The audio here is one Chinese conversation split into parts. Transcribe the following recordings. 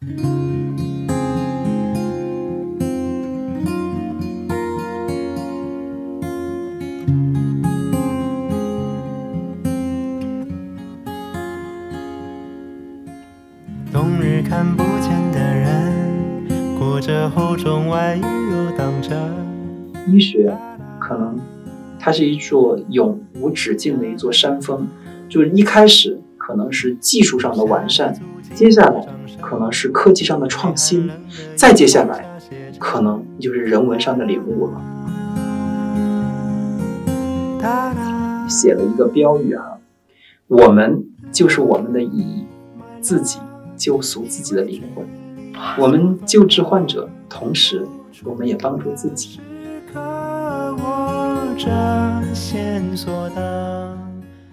冬日看不见的人，裹着厚重外衣游荡着。医学可能它是一座永无止境的一座山峰，就是一开始可能是技术上的完善，接下来可能是科技上的创新，再接下来可能就是人文上的领悟了。写了一个标语啊，我们就是我们的意义，自己救赎自己的灵魂。我们救治患者，同时我们也帮助自己。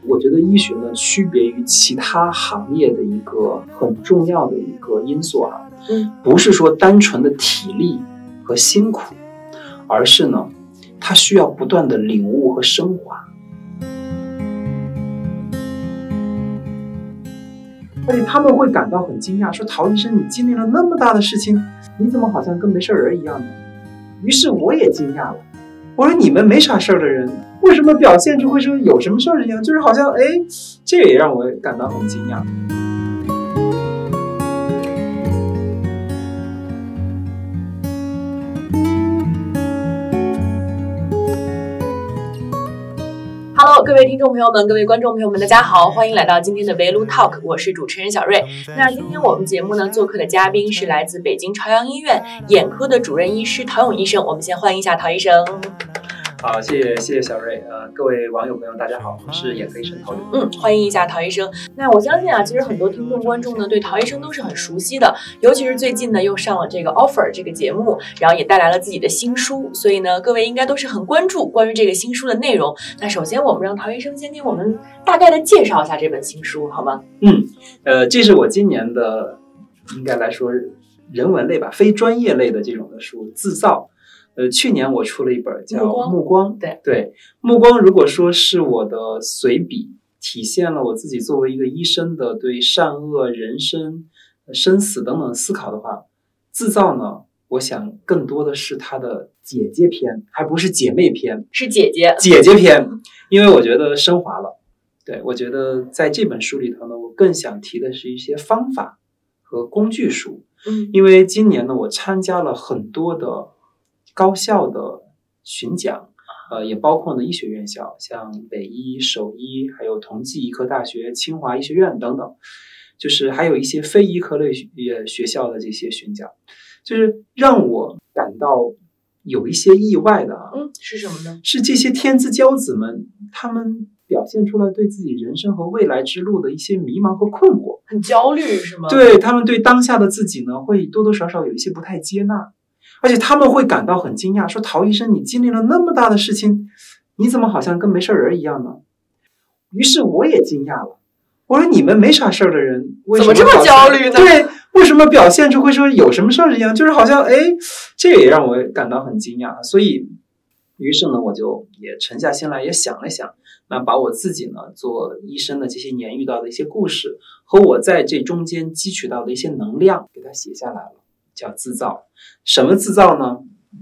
我觉得医学呢，区别于其他行业的一个很重要的一个因素啊，嗯，不是说单纯的体力和辛苦，而是呢，它需要不断的领悟和升华。而且他们会感到很惊讶，说：“陶医生，你经历了那么大的事情，你怎么好像跟没事人一样呢？”于是我也惊讶了，我说：“你们没啥事儿的人，为什么表现出会说有什么事儿一样？就是好像哎，这也让我感到很惊讶。” Hello，各位听众朋友们，各位观众朋友们，大家好，欢迎来到今天的围炉 Talk，我是主持人小瑞。那今天我们节目呢，做客的嘉宾是来自北京朝阳医院眼科的主任医师陶勇医生，我们先欢迎一下陶医生。好，谢谢谢谢小瑞，呃，各位网友朋友，大家好，我是眼科医生陶勇。嗯，欢迎一下陶医生。那我相信啊，其实很多听众观众呢，对陶医生都是很熟悉的，尤其是最近呢，又上了这个 offer 这个节目，然后也带来了自己的新书，所以呢，各位应该都是很关注关于这个新书的内容。那首先，我们让陶医生先给我们大概的介绍一下这本新书，好吗？嗯，呃，这是我今年的，应该来说人文类吧，非专业类的这种的书，自造。呃，去年我出了一本叫目光《对对，《目光》如果说是我的随笔，体现了我自己作为一个医生的对善恶、人生、呃生死等等思考的话，自造呢，我想更多的是它的姐姐篇，还不是姐妹篇，是姐姐。姐姐篇，因为我觉得升华了。对我觉得在这本书里头呢，我更想提的是一些方法和工具书。嗯因为今年呢，我参加了很多的高校的巡讲，呃，也包括呢医学院校，像北医、首医，还有同济医科大学、清华医学院等等，就是还有一些非医科类学呃学校的这些巡讲，就是让我感到有一些意外的啊。嗯，是什么呢？是这些天之骄子们，他们表现出来对自己人生和未来之路的一些迷茫和困惑。很焦虑是吗？，对他们对当下的自己呢，会多多少少有一些不太接纳，而且他们会感到很惊讶，说：“陶医生，你经历了那么大的事情，你怎么好像跟没事人一样呢？”于是我也惊讶了，我说：“你们没啥事儿的人，为什怎么这么焦虑呢对，为什么表现出会说有什么事儿一样？就是好像哎，这也让我感到很惊讶。所以，于是呢，我就也沉下心来，也想了想，那把我自己呢做医生的这些年遇到的一些故事，和我在这中间汲取到的一些能量，给它写下来了，叫自造。什么自造呢？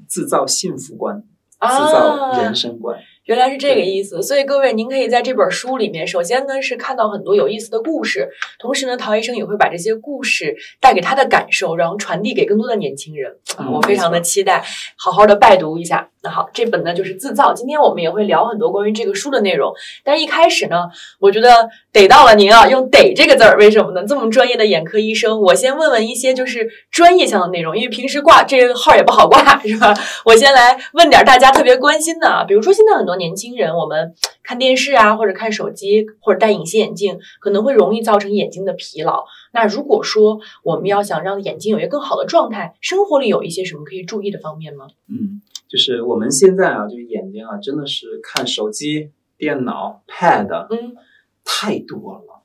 自造幸福观，啊自造人生观。原来是这个意思，所以各位，您可以在这本书里面，首先呢是看到很多有意思的故事，同时呢，陶医生也会把这些故事带给他的感受，然后传递给更多的年轻人。我非常的期待，好好的拜读一下。那好，这本呢就是自造。今天我们也会聊很多关于这个书的内容，但一开始呢，我觉得逮到了您啊，用“逮”这个字儿，为什么呢？这么专业的眼科医生，我先问问一些就是专业性的内容，因为平时挂这个号也不好挂，是吧？我先来问点大家特别关心的啊，比如说现在很多年轻人，我们看电视啊，或者看手机，或者戴隐形眼镜，可能会容易造成眼睛的疲劳。那如果说我们要想让眼睛有一个更好的状态，生活里有一些什么可以注意的方面吗？嗯，就是我们现在啊，就是眼睛啊，真的是看手机、电脑、Pad，嗯，太多了。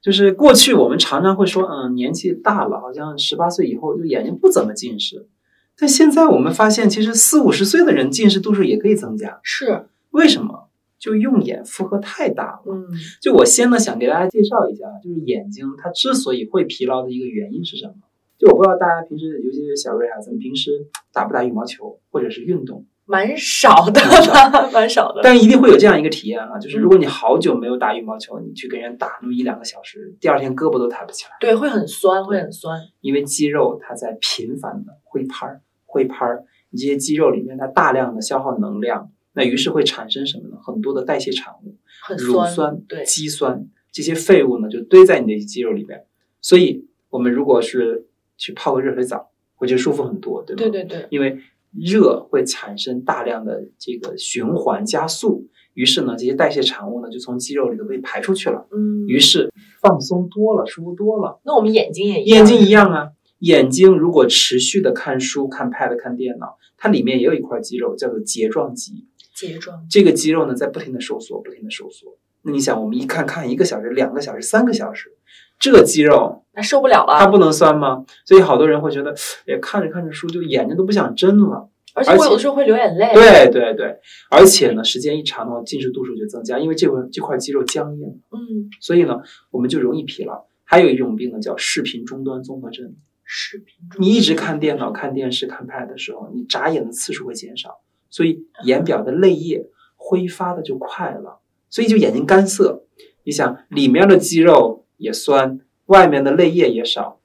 就是过去我们常常会说，嗯，年纪大了，好像十八岁以后就眼睛不怎么近视。但现在我们发现，其实四五十岁的人近视度数也可以增加。是，为什么？就用眼负荷太大了。嗯就我先呢想给大家介绍一下，就是眼睛它之所以会疲劳的一个原因是什么？就我不知道大家平时，尤其是小瑞啊，咱们平时打不打羽毛球，或者是运动？蛮少的，蛮 少蛮少的。但一定会有这样一个体验啊，就是如果你好久没有打羽毛球，你去跟人打那么一两个小时，第二天胳膊都抬不起来，对，会很酸，会很酸。因为肌肉它在频繁的挥拍儿、挥拍儿，你这些肌肉里面它大量的消耗能量，那于是会产生什么呢？很多的代谢产物，很乳酸、对，肌酸这些废物呢就堆在你的肌肉里边，所以我们如果是去泡个热水澡，会觉得舒服很多，对吧？对对对，因为热会产生大量的这个循环加速，于是呢，这些代谢产物呢就从肌肉里头被排出去了，嗯。于是放松多了，舒服多了。那我们眼睛也一样眼睛一样啊，眼睛如果持续的看书、看 pad、看电脑，它里面也有一块肌肉叫做睫状肌，睫状这个肌肉呢在不停的收缩，不停的收缩。那你想，我们一看看一个小时、两个小时、三个小时，这个肌肉那受不了了，它不能酸吗？所以好多人会觉得，哎，看着看着书就眼睛都不想睁了。而且我有的时候会流眼泪。对对对，而且呢，时间一长的话，近视度数就增加，因为这块这块肌肉僵硬，嗯，所以呢，我们就容易疲劳。还有一种病呢，叫视频终端综合症。视频中你一直看电脑、看电视、看 pad 的时候，你眨眼的次数会减少，所以眼表的泪液挥发的就快了，所以就眼睛干涩。你想，里面的肌肉也酸，外面的泪液也少，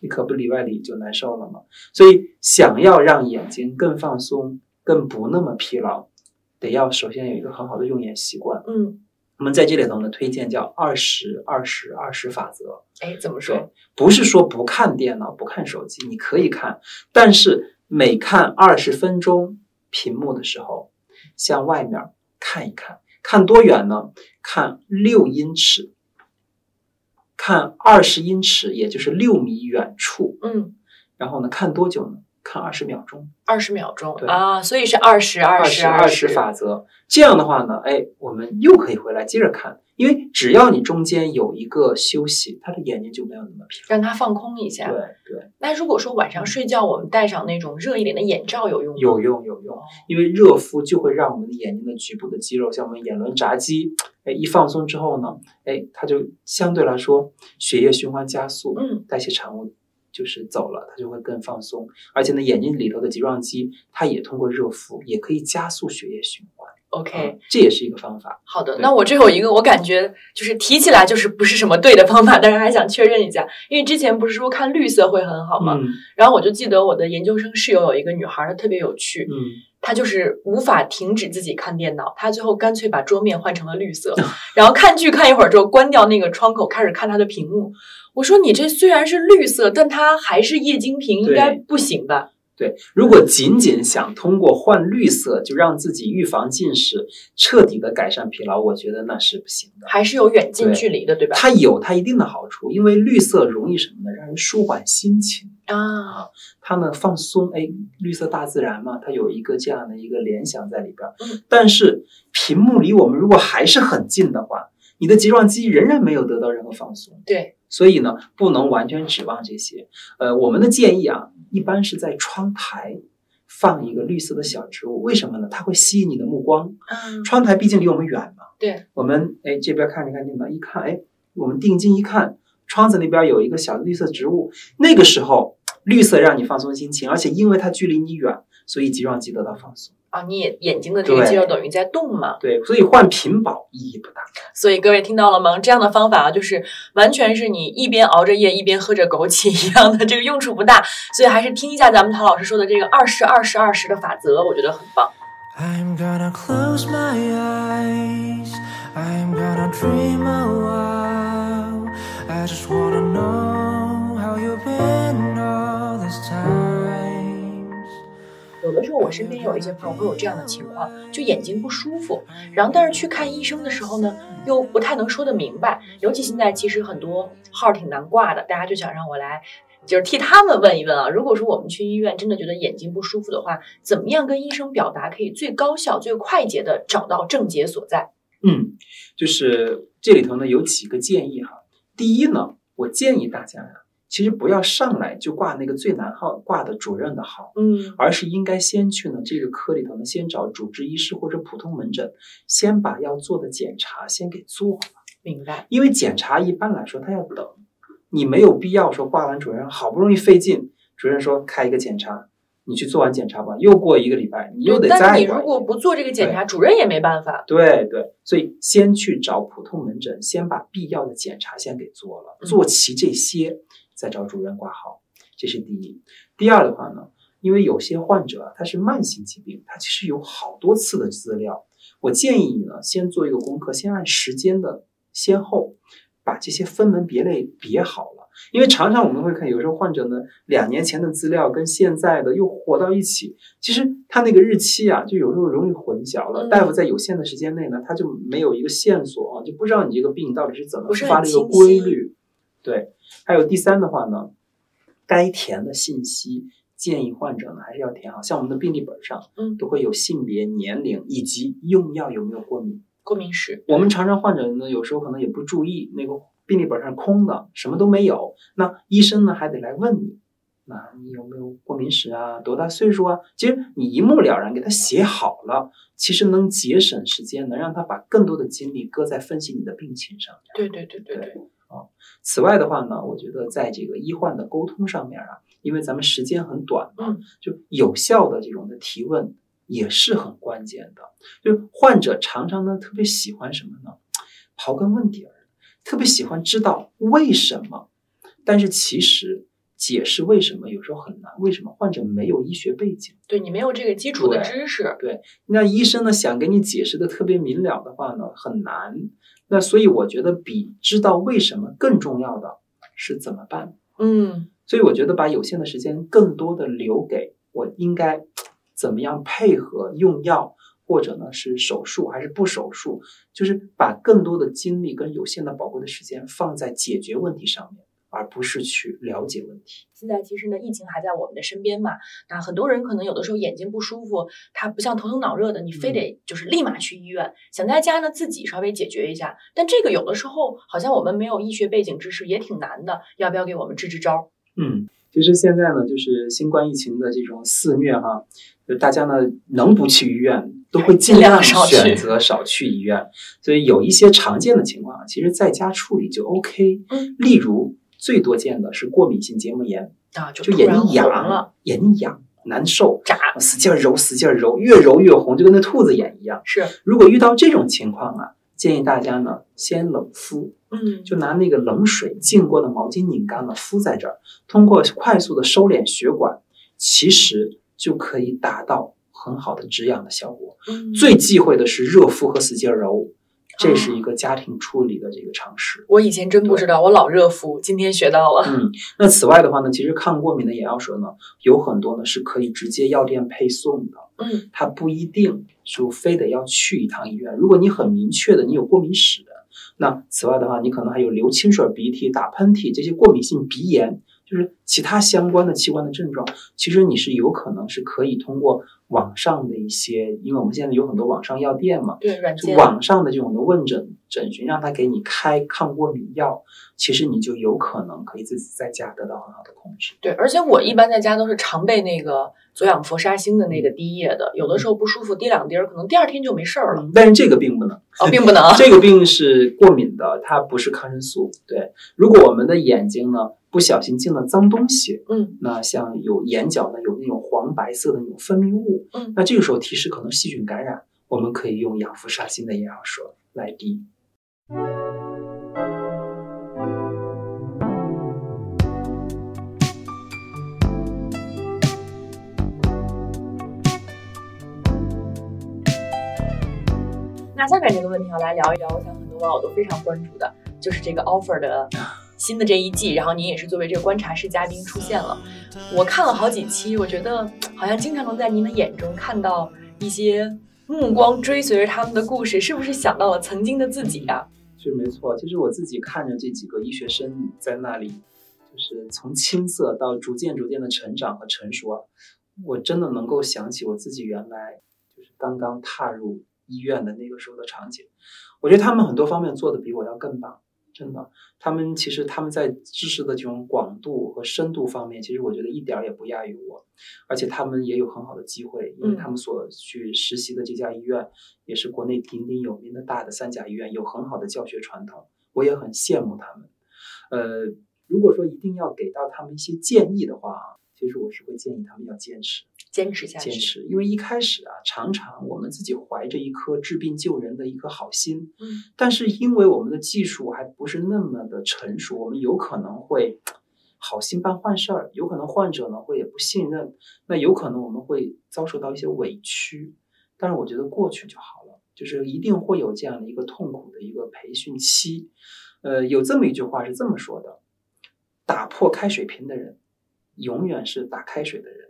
你可不里外里就难受了吗？所以，想要让眼睛更放松、更不那么疲劳，得要首先有一个很好的用眼习惯。嗯，我们在这里头呢，推荐叫二十二十二十法则。哎，怎么说？不是说不看电脑、不看手机，你可以看，但是每看二十分钟屏幕的时候，向外面看一看，看多远呢？看六英尺，看二十英尺，也就是六米远处。嗯，然后呢，看多久呢？看二十秒钟。二十秒钟对啊，所以是二十二十十二十法则。这样的话呢，哎，我们又可以回来接着看，因为只要你中间有一个休息，他的眼睛就没有那么疲劳。让他放空一下。对对，那如果说晚上睡觉我们戴上那种热一点的眼罩有用吗？有用有用，因为热敷就会让我们的眼睛的局部的肌肉，像我们眼轮匝肌，哎，一放松之后呢，哎，它就相对来说血液循环加速，嗯，代谢产物就是走了，它就会更放松。而且呢，眼睛里头的睫状肌，它也通过热敷也可以加速血液循环。OK，这也是一个方法。好的，那我这有一个，我感觉就是提起来就是不是什么对的方法，但是还想确认一下，因为之前不是说看绿色会很好吗？嗯然后我就记得我的研究生室友有一个女孩，她特别有趣，嗯，她就是无法停止自己看电脑，她最后干脆把桌面换成了绿色，然后看剧看一会儿之后关掉那个窗口，开始看她的屏幕。我说你这虽然是绿色，但它还是液晶屏，应该不行吧？对，如果仅仅想通过换绿色就让自己预防近视，彻底的改善疲劳，我觉得那是不行的。还是有远近距离的，对吧？它有它一定的好处，因为绿色容易什么呢？让人舒缓心情。啊，它呢放松，哎，绿色大自然嘛，它有一个这样的一个联想在里边但是屏幕离我们如果还是很近的话，你的睫状肌仍然没有得到任何放松。对，所以呢，不能完全指望这些。呃，我们的建议啊，一般是在窗台放一个绿色的小植物，为什么呢？它会吸引你的目光。嗯，窗台毕竟离我们远嘛，对，我们哎这边看着看电脑，一看哎，我们定睛一看，窗子那边有一个小绿色植物，那个时候绿色让你放松心情，而且因为它距离你远，所以睫状肌得到放松。啊，你眼眼睛的这个肌肉等于在动嘛，对，所以换屏保意义不大。所以各位听到了吗？这样的方法啊，就是完全是你一边熬着夜一边喝着枸杞一样的，这个用处不大。所以还是听一下咱们陶老师说的这个二十二十二十的法则，我觉得很棒。I'm gonna close my eyes. I'm gonna dream a while. I just wanna know 有的时候我身边有一些朋友会有这样的情况，就眼睛不舒服，然后但是去看医生的时候呢，又不太能说得明白。尤其现在其实很多号挺难挂的，大家就想让我来。就是替他们问一问啊，如果说我们去医院真的觉得眼睛不舒服的话，怎么样跟医生表达可以最高效、最快捷的找到症结所在？嗯，就是这里头呢有几个建议哈。第一呢，我建议大家呀，其实不要上来就挂那个最难号挂的主任的号，嗯而是应该先去呢这个科里头呢先找主治医师或者普通门诊，先把要做的检查先给做了。明白。因为检查一般来说他要等，你没有必要说挂完主任好不容易费劲，主任说开一个检查，你去做完检查吧，又过一个礼拜，你又得再但是你挂一遍如果不做这个检查，主任也没办法。对对，所以先去找普通门诊，先把必要的检查先给做了，嗯做齐这些，再找主任挂号，这是第一。第二的话呢，因为有些患者啊他是慢性疾病，他其实有好多次的资料，我建议你呢先做一个功课，先按时间的先后把这些分门别类别好了。因为常常我们会看，有时候患者呢，两年前的资料跟现在的又活到一起，其实他那个日期啊，就有时候容易混淆了。嗯大夫在有限的时间内呢，他就没有一个线索啊，就不知道你这个病到底是怎么复发的一个规律。对，还有第三的话呢，该填的信息建议患者呢还是要填好，像我们的病历本上，嗯都会有性别、年龄以及用药有没有过敏。过敏史，我们常常患者呢，有时候可能也不注意，那个病历本上空的，什么都没有。那医生呢还得来问你，那你有没有过敏史啊？多大岁数啊？其实你一目了然给他写好了，其实能节省时间，能让他把更多的精力搁在分析你的病情上面。对对对对对，此外的话呢，我觉得在这个医患的沟通上面啊，因为咱们时间很短嘛，嗯就有效的这种的提问也是很关键的。就患者常常呢特别喜欢什么呢？刨根问底儿，特别喜欢知道为什么，但是其实解释为什么有时候很难。为什么患者没有医学背景？对你没有这个基础的知识，对那医生呢想给你解释的特别明了的话呢，很难。那所以我觉得比知道为什么更重要的是怎么办。嗯，所以我觉得把有限的时间更多的留给我应该怎么样配合用药，或者呢是手术还是不手术，就是把更多的精力跟有限的宝贵的时间放在解决问题上面，而不是去了解问题。现在其实呢，疫情还在我们的身边嘛。那很多人可能有的时候眼睛不舒服，他不像头疼脑热的，你非得就是立马去医院，想在家呢自己稍微解决一下。但这个有的时候好像我们没有医学背景知识也挺难的，要不要给我们支支招？嗯，其实现在呢，就是新冠疫情的这种肆虐哈，就大家呢能不去医院，都会尽尽量量少选择少去医院。所以有一些常见的情况，其实在家处理就 OK。嗯，例如最多见的是过敏性结膜炎，啊，就就眼睛痒了，，眼睛痒难受，扎使劲儿揉，使劲儿揉，越揉越红，就跟那兔子眼一样。是，如果遇到这种情况啊，建议大家呢先冷敷，嗯，就拿那个冷水浸过的毛巾拧干了敷在这儿，通过快速的收敛血管，其实就可以达到很好的止痒的效果。嗯。最忌讳的是热敷和使劲儿揉，这是一个家庭处理的这个常识。我以前真不知道，我老热敷，今天学到了。嗯，那此外的话呢，其实抗过敏的眼药水呢，有很多呢是可以直接药店配送的，嗯它不一定就非得要去一趟医院。如果你很明确的你有过敏史的，那此外的话，你可能还有流清水鼻涕、打喷嚏这些过敏性鼻炎，就是其他相关的器官的症状，其实你是有可能是可以通过网上的一些，因为我们现在有很多网上药店嘛，对，软件。就网上的这种的问诊诊询，让他给你开抗过敏药，其实你就有可能可以自己在家得到很好的控制。对，而且我一般在家都是常备那个左氧氟沙星的那个滴液的，有的时候不舒服滴两滴儿，可能第二天就没事儿了。但是这个并不能，哦，并不能啊。这个病是过敏的，它不是抗生素。对，如果我们的眼睛呢不小心进了脏东西，嗯，那像有眼角呢有那种黄白色的那种分泌物，嗯那这个时候提示可能细菌感染，我们可以用氧氟沙星的眼药水来滴。那下面这个问题要来聊一聊，我想很多网友都非常关注的，就是这个 offer 的新的这一季，然后您也是作为这个观察室嘉宾出现了。我看了好几期，我觉得好像经常能在您的眼中看到一些目光追随着他们的故事，是不是想到了曾经的自己啊？是没错，其实我自己看着这几个医学生在那里，就是从青涩到逐渐逐渐的成长和成熟啊，我真的能够想起我自己原来就是刚刚踏入医院的那个时候的场景。我觉得他们很多方面做的比我要更棒，真的。他们其实他们在知识的这种广度和深度方面，其实我觉得一点儿也不亚于我，而且他们也有很好的机会，因为嗯他们所去实习的这家医院也是国内鼎鼎有名的大的三甲医院，有很好的教学传统，我也很羡慕他们。呃，如果说一定要给到他们一些建议的话啊，其实我是会建议他们要坚持。坚持下去，坚持，因为一开始啊，常常我们自己怀着一颗治病救人的一颗好心，嗯，但是因为我们的技术还不是那么的成熟，我们有可能会好心办坏事儿，有可能患者呢会也不信任，那有可能我们会遭受到一些委屈，但是我觉得过去就好了，就是一定会有这样的一个痛苦的一个培训期，呃，有这么一句话是这么说的：打破开水瓶的人，永远是打开水的人。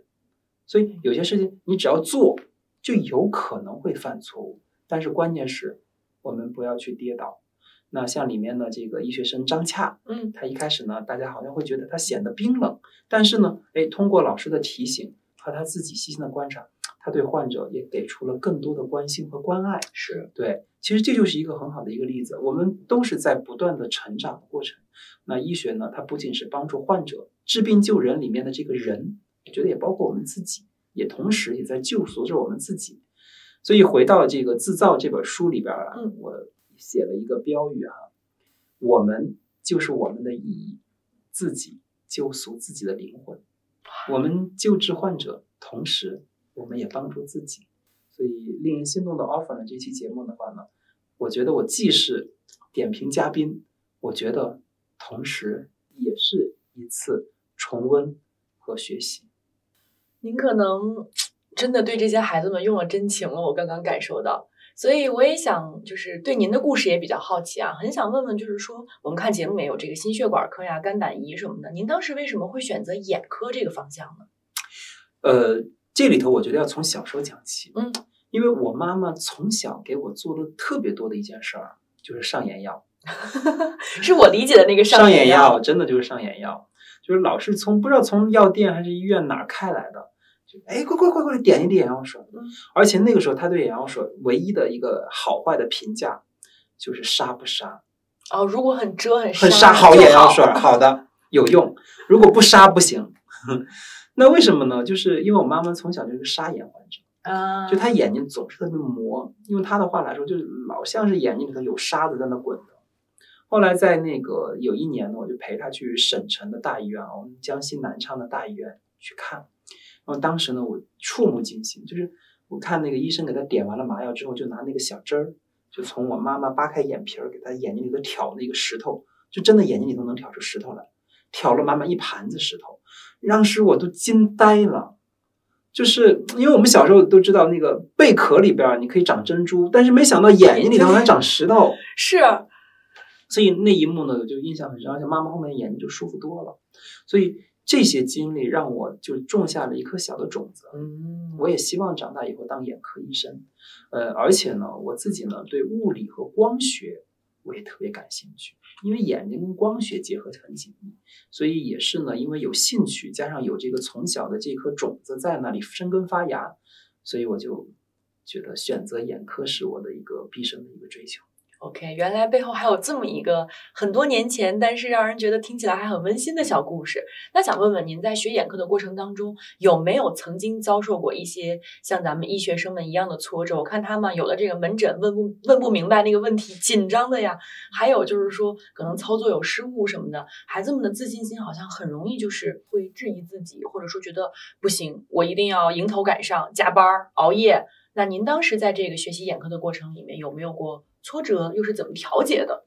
所以有些事情你只要做，就有可能会犯错误。但是关键是，我们不要去跌倒。那像里面的这个医学生张恰，嗯，他一开始呢，大家好像会觉得他显得冰冷，但是呢，哎，通过老师的提醒和他自己细心的观察，他对患者也给出了更多的关心和关爱。是对，其实这就是一个很好的一个例子。我们都是在不断的成长的过程。那医学呢，它不仅是帮助患者治病救人里面的这个人。我觉得也包括我们自己，也同时也在救赎着我们自己。所以回到这个《自造》这本书里边啊，嗯我写了一个标语啊：我们就是我们的意义，自己救赎自己的灵魂。我们救治患者，同时我们也帮助自己。所以令人心动的 offer 呢，这期节目的话呢，我觉得我既是点评嘉宾，我觉得同时也是一次重温和学习。您可能真的对这些孩子们用了真情了，我刚刚感受到。所以我也想，就是对您的故事也比较好奇啊，很想问问，就是说，我们看节目也有这个心血管科呀、肝胆胰什么的，您当时为什么会选择眼科这个方向呢？呃，这里头我觉得要从小时候讲起，嗯，因为我妈妈从小给我做的特别多的一件事儿，就是上眼药。是我理解的那个上眼药，真的就是上眼药，就是老是从不知道从药店还是医院哪儿开来的，就哎，快快快快点眼药水。嗯，而且那个时候他对眼药水唯一的一个好坏的评价就是杀不杀，哦，如果很遮很很杀好眼药水，好的 有用，如果不杀不行。那为什么呢？就是因为我妈妈从小就是沙眼患者，啊，就她眼睛总是特别磨，用她的话来说，就是老像是眼睛里头有沙子在那滚的。后来在那个有一年呢，我就陪她去省城的大医院啊，我们江西南昌的大医院去看。然后当时呢，我触目惊心，就是我看那个医生给他点完了麻药之后，就拿那个小针儿，就从我妈妈扒开眼皮儿，给她眼睛里头挑那个石头，就真的眼睛里头能挑出石头来，挑了满满一盘子石头。当时我都惊呆了，就是因为我们小时候都知道那个贝壳里边儿你可以长珍珠，但是没想到眼睛里头还长石头，是所以那一幕呢就印象很深，而且妈妈后面眼睛就舒服多了。所以这些经历让我就种下了一颗小的种子，嗯，我也希望长大以后当眼科医生。呃，而且呢，我自己呢对物理和光学我也特别感兴趣，因为眼睛跟光学结合得很紧密，所以也是呢，因为有兴趣，加上有这个从小的这颗种子在那里生根发芽，所以我就觉得选择眼科是我的一个毕生的一个追求。OK，原来背后还有这么一个很多年前，但是让人觉得听起来还很温馨的小故事。那想问问您，在学眼科的过程当中，有没有曾经遭受过一些像咱们医学生们一样的挫折？我看他们有的这个门诊问不问不明白那个问题，紧张的呀，还有就是说可能操作有失误什么的，孩子们的自信心好像很容易就是会质疑自己，或者说觉得不行，我一定要迎头赶上，加班熬夜。那您当时在这个学习眼科的过程里面有没有过挫折，又是怎么调节的？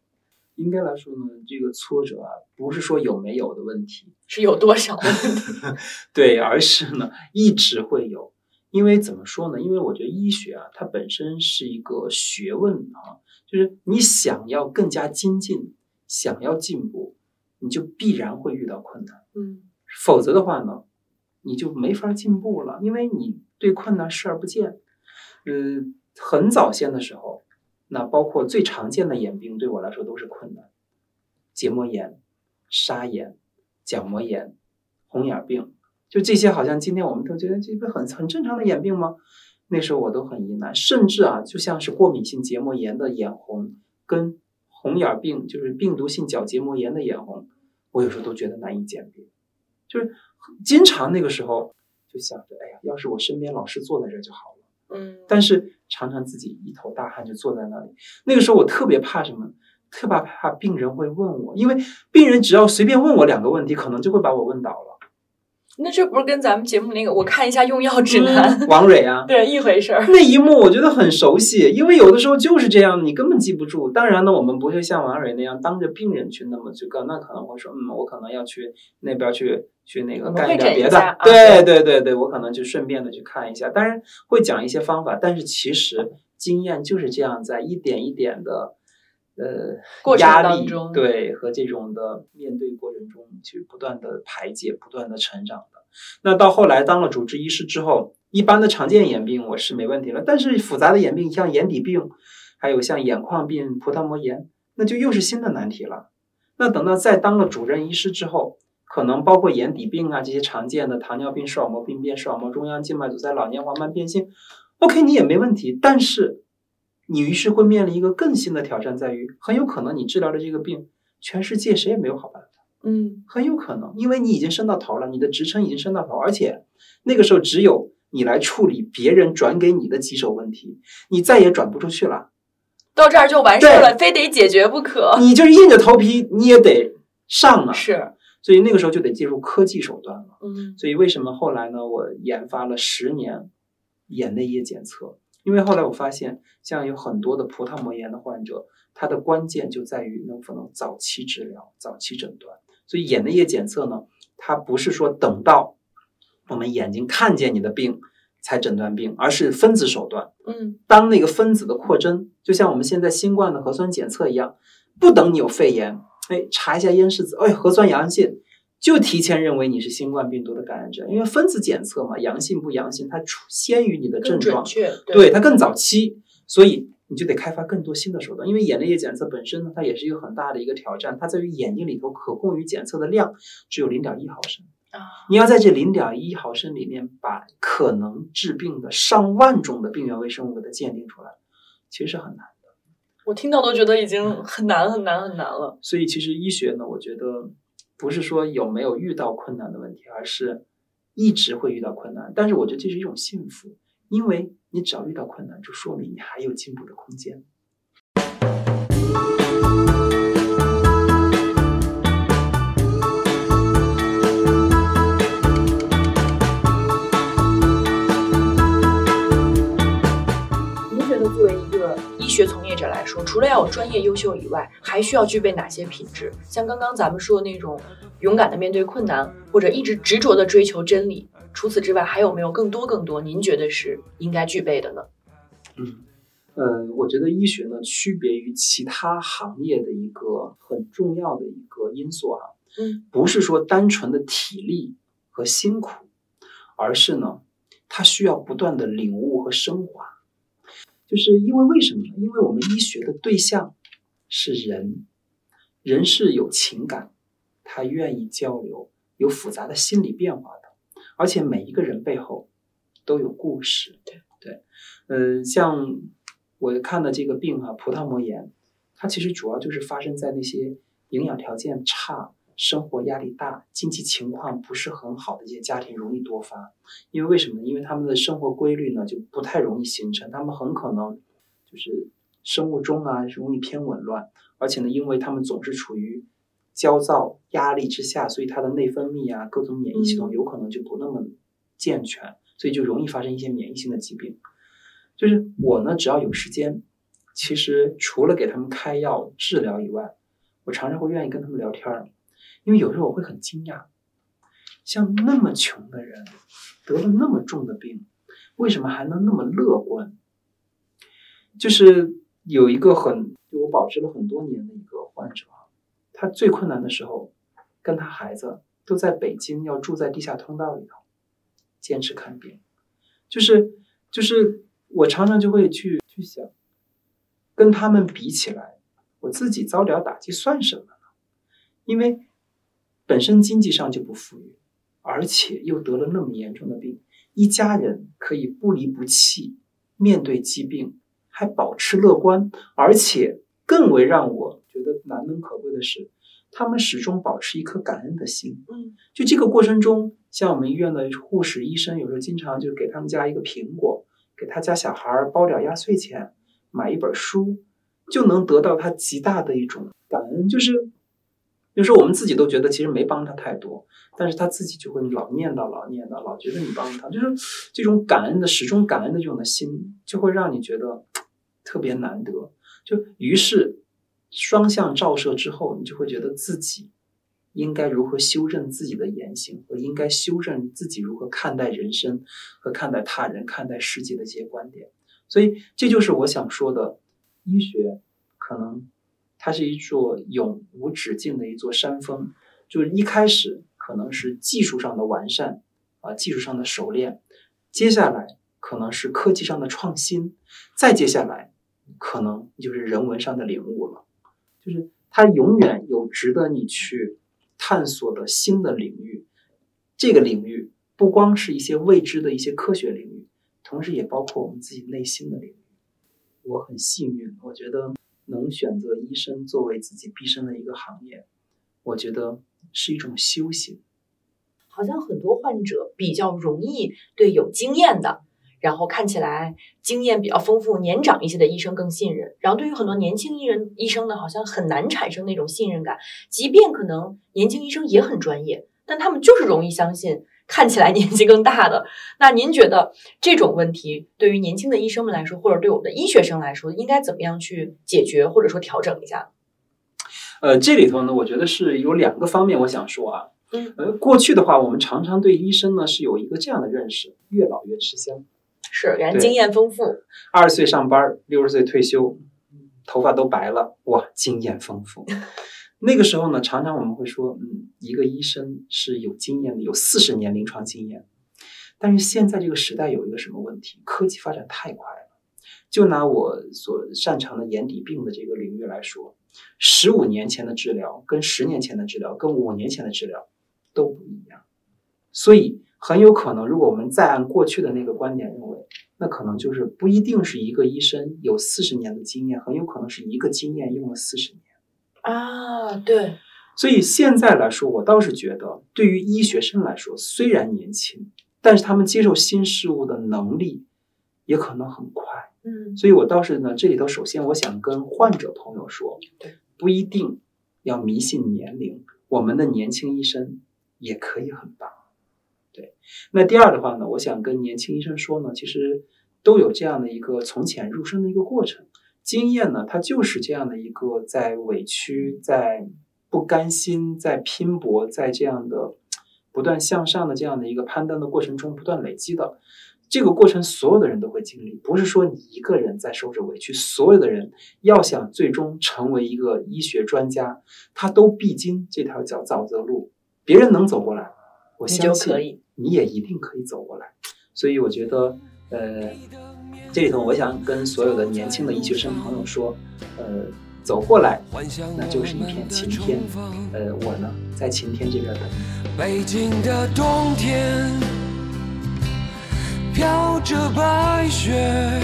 应该来说呢，这个挫折啊，不是说有没有的问题，是有多少的问题？对，而是呢一直会有。因为怎么说呢？因为我觉得医学啊，它本身是一个学问啊，就是你想要更加精进，想要进步，你就必然会遇到困难。嗯否则的话呢，你就没法进步了，因为你对困难视而不见。嗯，很早先的时候，那包括最常见的眼病对我来说都是困难，结膜炎、沙眼、角膜炎、红眼病，就这些，好像今天我们都觉得这不很很正常的眼病吗？那时候我都很疑难，甚至啊，就像是过敏性结膜炎的眼红跟红眼病，就是病毒性角结膜炎的眼红，我有时候都觉得难以鉴别，就是经常那个时候就想着，哎呀，要是我身边老师坐在这儿就好了。嗯，但是常常自己一头大汗就坐在那里。那个时候我特别怕什么？特别怕病人会问我，因为病人只要随便问我两个问题，可能就会把我问倒了。那这不是跟咱们节目那个我看一下用药指南、嗯 王蕊啊，对一回事儿？那一幕我觉得很熟悉，因为有的时候就是这样，你根本记不住。当然呢，我们不会像王蕊那样当着病人去那么去干，那可能会说，嗯，我可能要去那边去去那个干一点别的。啊对对对对，我可能就顺便的去看一下，当然会讲一些方法，但是其实经验就是这样，在一点一点的。呃，过程压力当中对和这种的面对过程中去不断的排解、不断的成长的。那到后来当了主治医师之后，一般的常见眼病我是没问题了，但是复杂的眼病，像眼底病，还有像眼眶病、葡萄膜炎，那就又是新的难题了。那等到再当了主任医师之后，可能包括眼底病啊这些常见的糖尿病、视网膜病变、视网膜中央静脉阻塞、老年黄斑变性，OK 你也没问题，但是你于是会面临一个更新的挑战，在于很有可能你治疗的这个病，全世界谁也没有好办法。嗯，很有可能，因为你已经升到头了，你的职称已经升到头，而且那个时候只有你来处理别人转给你的棘手问题，你再也转不出去了。到这儿就完事儿了，非得解决不可。你就是硬着头皮，你也得上啊。是，所以那个时候就得借助科技手段了。嗯所以为什么后来呢？我研发了十年眼内液检测，因为后来我发现，像有很多的葡萄膜炎的患者，它的关键就在于能否能早期治疗、早期诊断。所以眼内液检测呢，它不是说等到我们眼睛看见你的病才诊断病，而是分子手段。嗯当那个分子的扩增，就像我们现在新冠的核酸检测一样，不等你有肺炎，哎，查一下咽拭子，哎，核酸阳性，就提前认为你是新冠病毒的感染者，因为分子检测嘛，阳性不阳性，它出先于你的症状。对它更早期，所以你就得开发更多新的手段。因为眼泪液检测本身呢，它也是一个很大的一个挑战，它在于眼睛里头可供于检测的量只有零点一毫升。啊，你要在这零点一毫升里面把可能致病的上万种的病原微生物给它鉴定出来，其实是很难的。我听到都觉得已经很难很难很难了。所以其实医学呢，我觉得不是说有没有遇到困难的问题，而是一直会遇到困难。但是我觉得这是一种幸福，因为你只要遇到困难，就说明你还有进步的空间。医学从业者来说，除了要有专业优秀以外，还需要具备哪些品质？像刚刚咱们说的那种勇敢的面对困难，或者一直执着的追求真理。除此之外，还有没有更多更多您觉得是应该具备的呢？嗯，呃，我觉得医学呢，区别于其他行业的一个很重要的一个因素啊，嗯，不是说单纯的体力和辛苦，而是呢，它需要不断的领悟和升华。就是因为为什么呢？因为我们医学的对象是人，人是有情感，他愿意交流，有复杂的心理变化的，而且每一个人背后都有故事。对对，呃，像我看的这个病啊，葡萄膜炎，它其实主要就是发生在那些营养条件差、生活压力大、经济情况不是很好的一些家庭容易多发。因为为什么呢？因为他们的生活规律呢就不太容易形成，他们很可能就是生物钟啊容易偏紊乱，而且呢，因为他们总是处于焦躁、压力之下，所以他的内分泌啊、各种免疫系统嗯有可能就不那么健全，所以就容易发生一些免疫性的疾病。就是我呢，只要有时间，其实除了给他们开药治疗以外，我常常会愿意跟他们聊天儿，因为有时候我会很惊讶，像那么穷的人得了那么重的病，为什么还能那么乐观？就是有一个很我保持了很多年的一个患者，他最困难的时候，跟他孩子都在北京，要住在地下通道里头，坚持看病，就是就是我常常就会去去想，跟他们比起来，我自己遭点打击算什么呢？因为本身经济上就不富裕，而且又得了那么严重的病，一家人可以不离不弃面对疾病，还保持乐观，而且更为让我觉得难能可贵的是，他们始终保持一颗感恩的心。嗯，就这个过程中，像我们医院的护士、医生，有时候经常就给他们家一个苹果，给他家小孩儿包点压岁钱，买一本书，就能得到他极大的一种感恩。就是有时候我们自己都觉得其实没帮他太多，但是他自己就会老念叨、老念叨、老觉得你帮他，就是这种感恩的始终感恩的这种的心，就会让你觉得特别难得。就于是双向照射之后，你就会觉得自己。应该如何修正自己的言行，和应该修正自己如何看待人生和看待他人、看待世界的这些观点。所以，这就是我想说的：医学可能它是一座永无止境的一座山峰。就是一开始可能是技术上的完善啊，技术上的熟练；接下来可能是科技上的创新；再接下来可能就是人文上的领悟了。就是它永远有值得你去。探索的新的领域，这个领域不光是一些未知的一些科学领域，同时也包括我们自己内心的领域。我很幸运，我觉得能选择医生作为自己毕生的一个行业，我觉得是一种修行。好像很多患者比较容易对有经验的。然后看起来经验比较丰富、年长一些的医生更信任。然后对于很多年轻医人医生呢，好像很难产生那种信任感。即便可能年轻医生也很专业，但他们就是容易相信看起来年纪更大的。那您觉得这种问题对于年轻的医生们来说，或者对我们的医学生来说，应该怎么样去解决，或者说调整一下？呃，这里头呢，我觉得是有两个方面，我想说啊。嗯。呃，过去的话，我们常常对医生呢是有一个这样的认识：越老越吃香。是，人经验丰富。二十岁上班，六十岁退休，头发都白了，哇，经验丰富。那个时候呢，常常我们会说，嗯，一个医生是有经验的，有四十年临床经验。但是现在这个时代有一个什么问题？科技发展太快了。就拿我所擅长的眼底病的这个领域来说，十五年前的治疗跟十年前的治疗跟五年前的治疗都不一样，所以。很有可能，如果我们再按过去的那个观点认为，那可能就是不一定是一个医生有四十年的经验，很有可能是一个经验用了四十年。啊，对。所以现在来说，我倒是觉得，对于医学生来说，虽然年轻，但是他们接受新事物的能力也可能很快。嗯。所以我倒是呢，这里头首先我想跟患者朋友说，对，不一定要迷信年龄，我们的年轻医生也可以很棒。对，那第二的话呢，我想跟年轻医生说呢，其实都有这样的一个从浅入深的一个过程，经验呢，它就是这样的一个在委屈、在不甘心、在拼搏、在这样的不断向上的这样的一个攀登的过程中不断累积的。这个过程所有的人都会经历，不是说你一个人在受着委屈，所有的人要想最终成为一个医学专家，他都必经这条叫沼泽路，别人能走过来，我相信。你也一定可以。走过来，所以。我觉得，呃，这里头我想跟所有的年轻的医学生朋友说，呃，走过来那就是一片晴天，呃，我呢在晴天这边等。北京的冬天飘着白雪，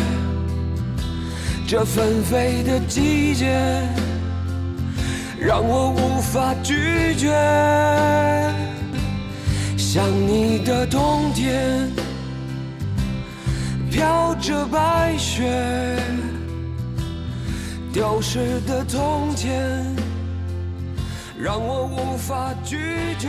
这纷飞的季节让我无法拒绝。想你的冬天，飘着白雪，丢失的从前，让我无法拒绝。